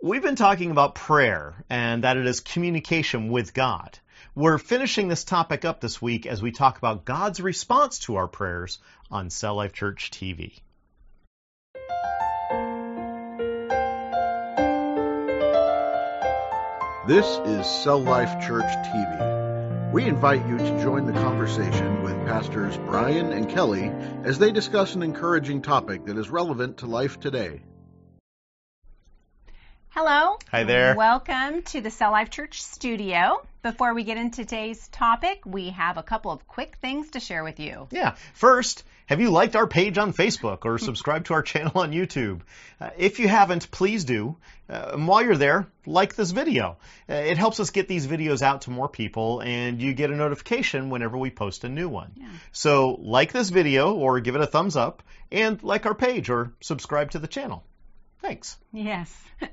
We've been talking about prayer and that it is communication with God. We're finishing this topic up this week as we talk about God's response to our prayers on Cell Life Church TV. This is Cell Life Church TV. We invite you to join the conversation with Pastors Brian and Kelly as they discuss an encouraging topic that is relevant to life today. Hello. Hi there. Welcome to the Cell Life Church studio. Before we get into today's topic, we have a couple of quick things to share with you. Yeah. First, have you liked our page on Facebook or subscribed to our channel on YouTube? Uh, if you haven't, please do. Uh, and while you're there, like this video. Uh, it helps us get these videos out to more people and you get a notification whenever we post a new one. Yeah. So like this video or give it a thumbs up and like our page or subscribe to the channel. Thanks. Yes.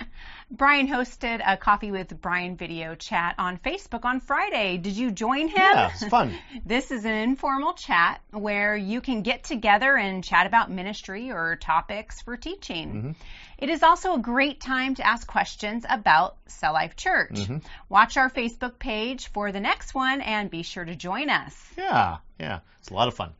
Brian hosted a Coffee with Brian video chat on Facebook on Friday. Did you join him? Yeah, it's fun. this is an informal chat where you can get together and chat about ministry or topics for teaching. Mm-hmm. It is also a great time to ask questions about Cell Life Church. Mm-hmm. Watch our Facebook page for the next one and be sure to join us. Yeah, yeah. It's a lot of fun.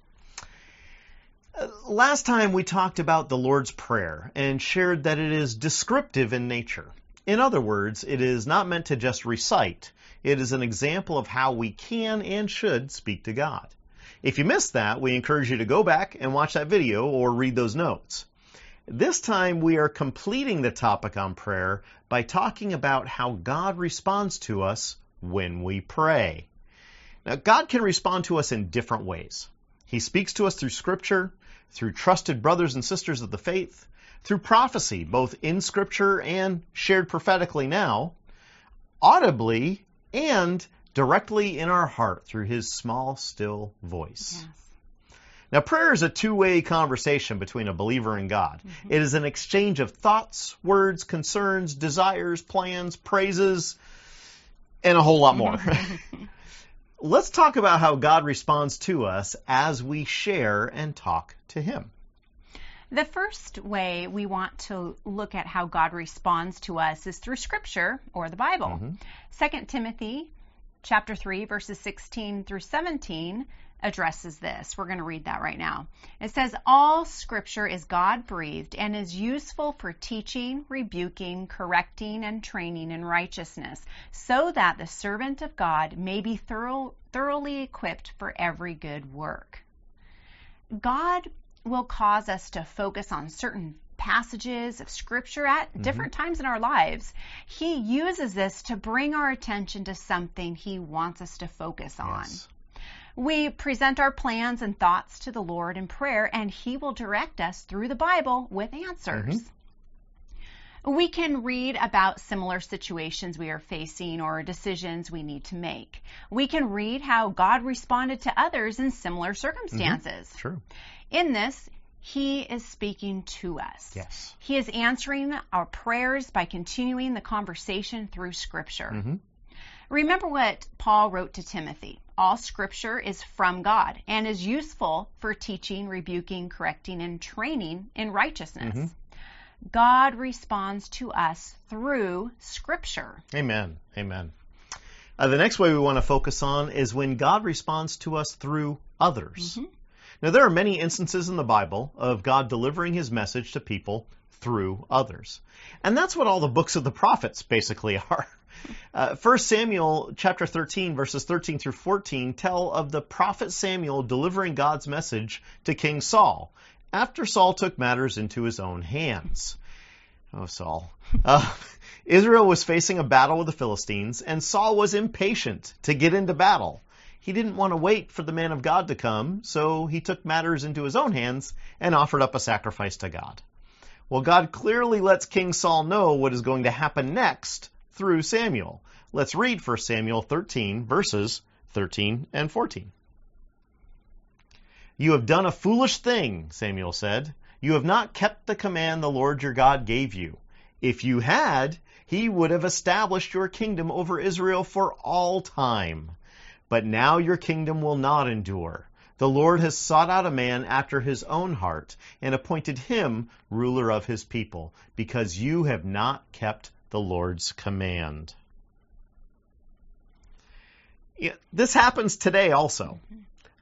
Last time we talked about the Lord's Prayer and shared that it is descriptive in nature. In other words, it is not meant to just recite. It is an example of how we can and should speak to God. If you missed that, we encourage you to go back and watch that video or read those notes. This time we are completing the topic on prayer by talking about how God responds to us when we pray. Now, God can respond to us in different ways. He speaks to us through scripture, through trusted brothers and sisters of the faith, through prophecy, both in scripture and shared prophetically now, audibly and directly in our heart through his small, still voice. Yes. Now, prayer is a two way conversation between a believer and God. Mm-hmm. It is an exchange of thoughts, words, concerns, desires, plans, praises, and a whole lot more. Let's talk about how God responds to us as we share and talk to Him. The first way we want to look at how God responds to us is through scripture or the Bible. Mm-hmm. 2 Timothy chapter 3 verses 16 through 17 addresses this. We're going to read that right now. It says all scripture is God breathed and is useful for teaching, rebuking, correcting and training in righteousness, so that the servant of God may be thorough, thoroughly equipped for every good work. God will cause us to focus on certain passages of scripture at mm-hmm. different times in our lives. He uses this to bring our attention to something he wants us to focus on. Yes. We present our plans and thoughts to the Lord in prayer, and He will direct us through the Bible with answers. We can read about similar situations we are facing or decisions we need to make. We can read how God responded to others in similar circumstances. True. In this, He is speaking to us. Yes. He is answering our prayers by continuing the conversation through Scripture. Mhm. Remember what Paul wrote to Timothy. All Scripture is from God and is useful for teaching, rebuking, correcting, and training in righteousness. Mm-hmm. God responds to us through Scripture. Amen. Amen. Uh, the next way we want to focus on is when God responds to us through others. Now, there are many instances in the Bible of God delivering his message to people through others. And that's what all the books of the prophets basically are. Uh, 1 Samuel chapter 13 verses 13 through 14 tell of the prophet Samuel delivering God's message to King Saul after Saul took matters into his own hands. Oh, Saul. Uh, Israel was facing a battle with the Philistines, and Saul was impatient to get into battle. He didn't want to wait for the man of God to come, so he took matters into his own hands and offered up a sacrifice to God. Well, God clearly lets King Saul know what is going to happen next through Samuel. Let's read 1 Samuel 13, verses 13 and 14. You have done a foolish thing, Samuel said. You have not kept the command the Lord your God gave you. If you had, he would have established your kingdom over Israel for all time. But now your kingdom will not endure. The Lord has sought out a man after his own heart and appointed him ruler of his people, because you have not kept the Lord's command. This happens today also.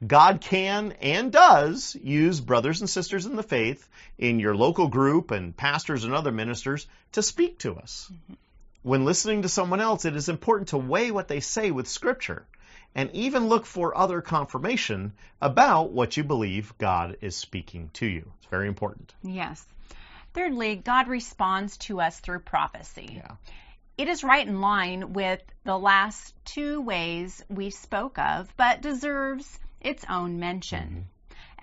God can and does use brothers and sisters in the faith in your local group and pastors and other ministers to speak to us. Mm-hmm. When listening to someone else, it is important to weigh what they say with Scripture and even look for other confirmation about what you believe God is speaking to you. It's very important. Yes. Thirdly, God responds to us through prophecy. Yeah. It is right in line with the last two ways we spoke of, but deserves its own mention. Mm-hmm.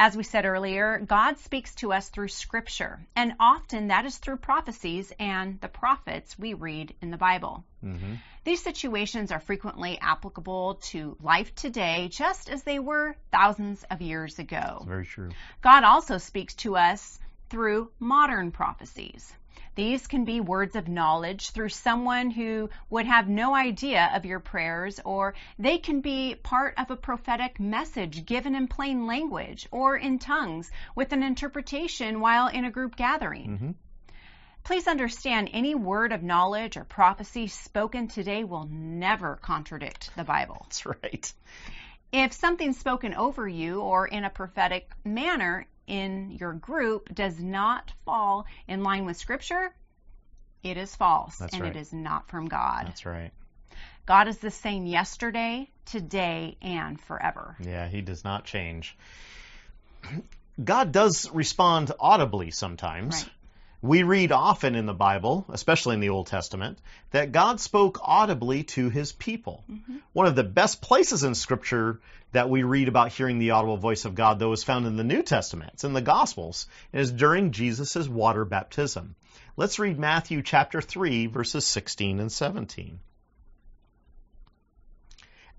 As we said earlier, God speaks to us through Scripture, and often that is through prophecies and the prophets we read in the Bible. Mm-hmm. These situations are frequently applicable to life today, just as they were thousands of years ago. Very true. God also speaks to us through modern prophecies. These can be words of knowledge through someone who would have no idea of your prayers, or they can be part of a prophetic message given in plain language or in tongues with an interpretation while in a group gathering. Mm-hmm. Please understand any word of knowledge or prophecy spoken today will never contradict the Bible. That's right. If something's spoken over you or in a prophetic manner in your group does not fall in line with Scripture, it is false That's and right. it is not from God. That's right. God is the same yesterday, today, and forever. Yeah, He does not change. God does respond audibly sometimes. Right. We read often in the Bible, especially in the Old Testament, that God spoke audibly to his people. Mm-hmm. One of the best places in Scripture that we read about hearing the audible voice of God, though, is found in the New Testament. It's in the Gospels. is during Jesus' water baptism. Let's read Matthew chapter 3, verses 16 and 17.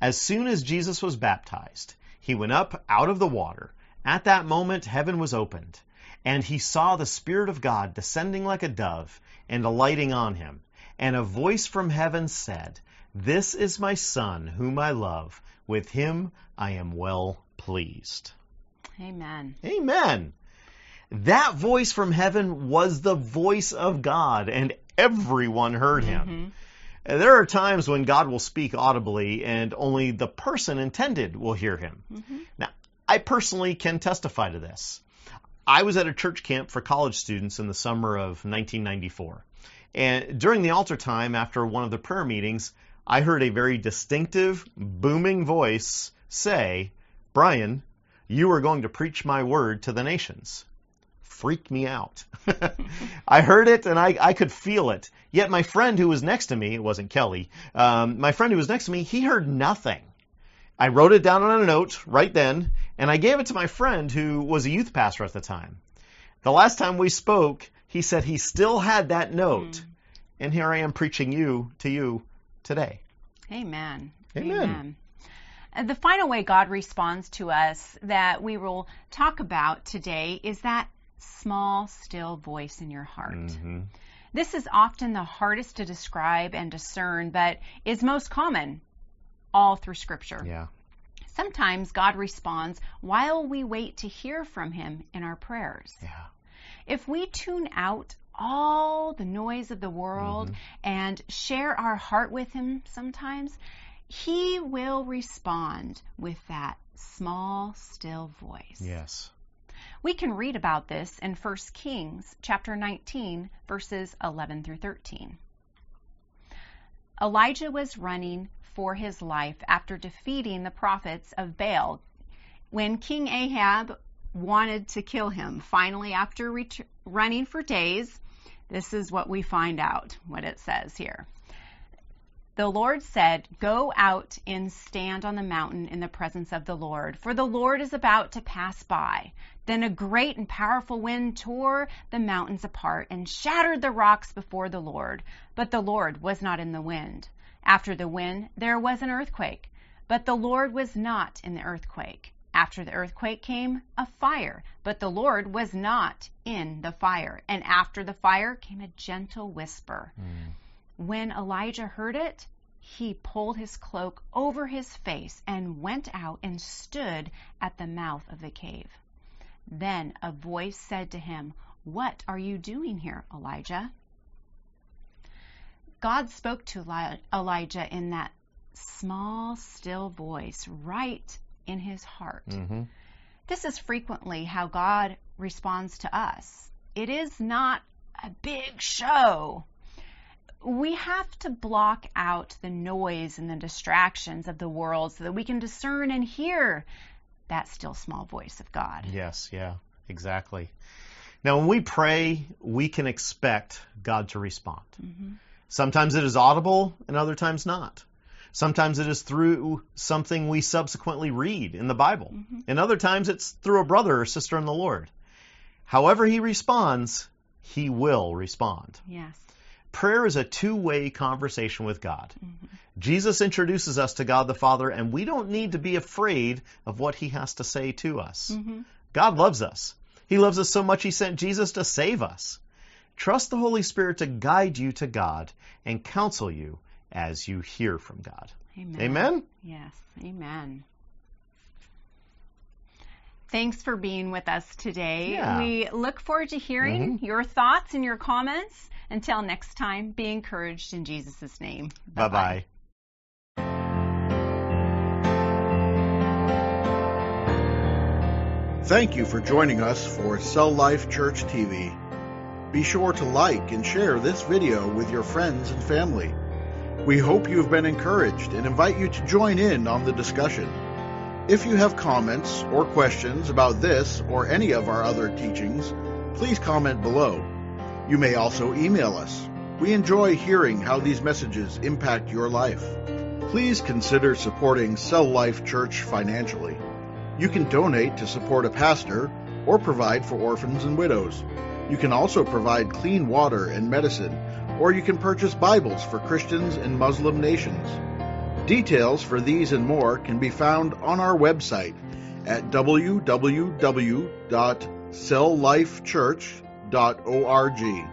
As soon as Jesus was baptized, he went up out of the water. At that moment, heaven was opened and he saw the Spirit of God descending like a dove and alighting on him. And a voice from heaven said, This is my Son, whom I love. With him I am well pleased. Amen. Amen. That voice from heaven was the voice of God, and everyone heard him. Mm-hmm. There are times when God will speak audibly, and only the person intended will hear him. Mm-hmm. Now, I personally can testify to this. I was at a church camp for college students in the summer of 1994. And during the altar time, after one of the prayer meetings, I heard a very distinctive, booming voice say, Brian, you are going to preach my word to the nations. Freaked me out. I heard it and I, I, could feel it. Yet my friend who was next to me, it wasn't Kelly, um, my friend who was next to me, he heard nothing. I wrote it down on a note right then, and I gave it to my friend who was a youth pastor at the time. The last time we spoke, he said he still had that note, mm. and here I am preaching you to you today. Amen. Amen. Amen. And the final way God responds to us that we will talk about today is that small, still voice in your heart. Mm-hmm. This is often the hardest to describe and discern, but is most common all through Scripture. Yeah. Sometimes God responds while we wait to hear from Him in our prayers. Yeah. If we tune out all the noise of the world mm-hmm. and share our heart with Him sometimes, He will respond with that small, still voice. Yes. We can read about this in 1 Kings chapter 19 verses 11 through 13. Elijah was running for his life after defeating the prophets of Baal when King Ahab wanted to kill him. Finally, after ret- running for days, this is what we find out, what it says here. The Lord said, Go out and stand on the mountain in the presence of the Lord, for the Lord is about to pass by. Then a great and powerful wind tore the mountains apart and shattered the rocks before the Lord. But the Lord was not in the wind. After the wind, there was an earthquake, but the Lord was not in the earthquake. After the earthquake came a fire, but the Lord was not in the fire. And after the fire came a gentle whisper. Mm. When Elijah heard it, he pulled his cloak over his face and went out and stood at the mouth of the cave. Then a voice said to him, What are you doing here, Elijah? God spoke to Elijah in that small, still voice right in his heart. Mm-hmm. This is frequently how God responds to us. It is not a big show. We have to block out the noise and the distractions of the world so that we can discern and hear that still small voice of God. Yes, yeah, exactly. Now, when we pray, we can expect God to respond. Mm-hmm. Sometimes it is audible, and other times not. Sometimes it is through something we subsequently read in the Bible, mm-hmm. and other times it's through a brother or sister in the Lord. However, he responds, he will respond. Yes. Prayer is a two way conversation with God. Mm-hmm. Jesus introduces us to God the Father, and we don't need to be afraid of what he has to say to us. Mm-hmm. God loves us. He loves us so much he sent Jesus to save us. Trust the Holy Spirit to guide you to God and counsel you as you hear from God. Amen. Amen? Yes. Amen. Thanks for being with us today. Yeah. We look forward to hearing mm-hmm. your thoughts and your comments. Until next time, be encouraged in Jesus' name. Bye bye. Thank you for joining us for Cell Life Church TV. Be sure to like and share this video with your friends and family. We hope you have been encouraged and invite you to join in on the discussion. If you have comments or questions about this or any of our other teachings, please comment below. You may also email us. We enjoy hearing how these messages impact your life. Please consider supporting Cell Life Church financially. You can donate to support a pastor or provide for orphans and widows. You can also provide clean water and medicine, or you can purchase Bibles for Christians in Muslim nations. Details for these and more can be found on our website at www.celllifechurch.org.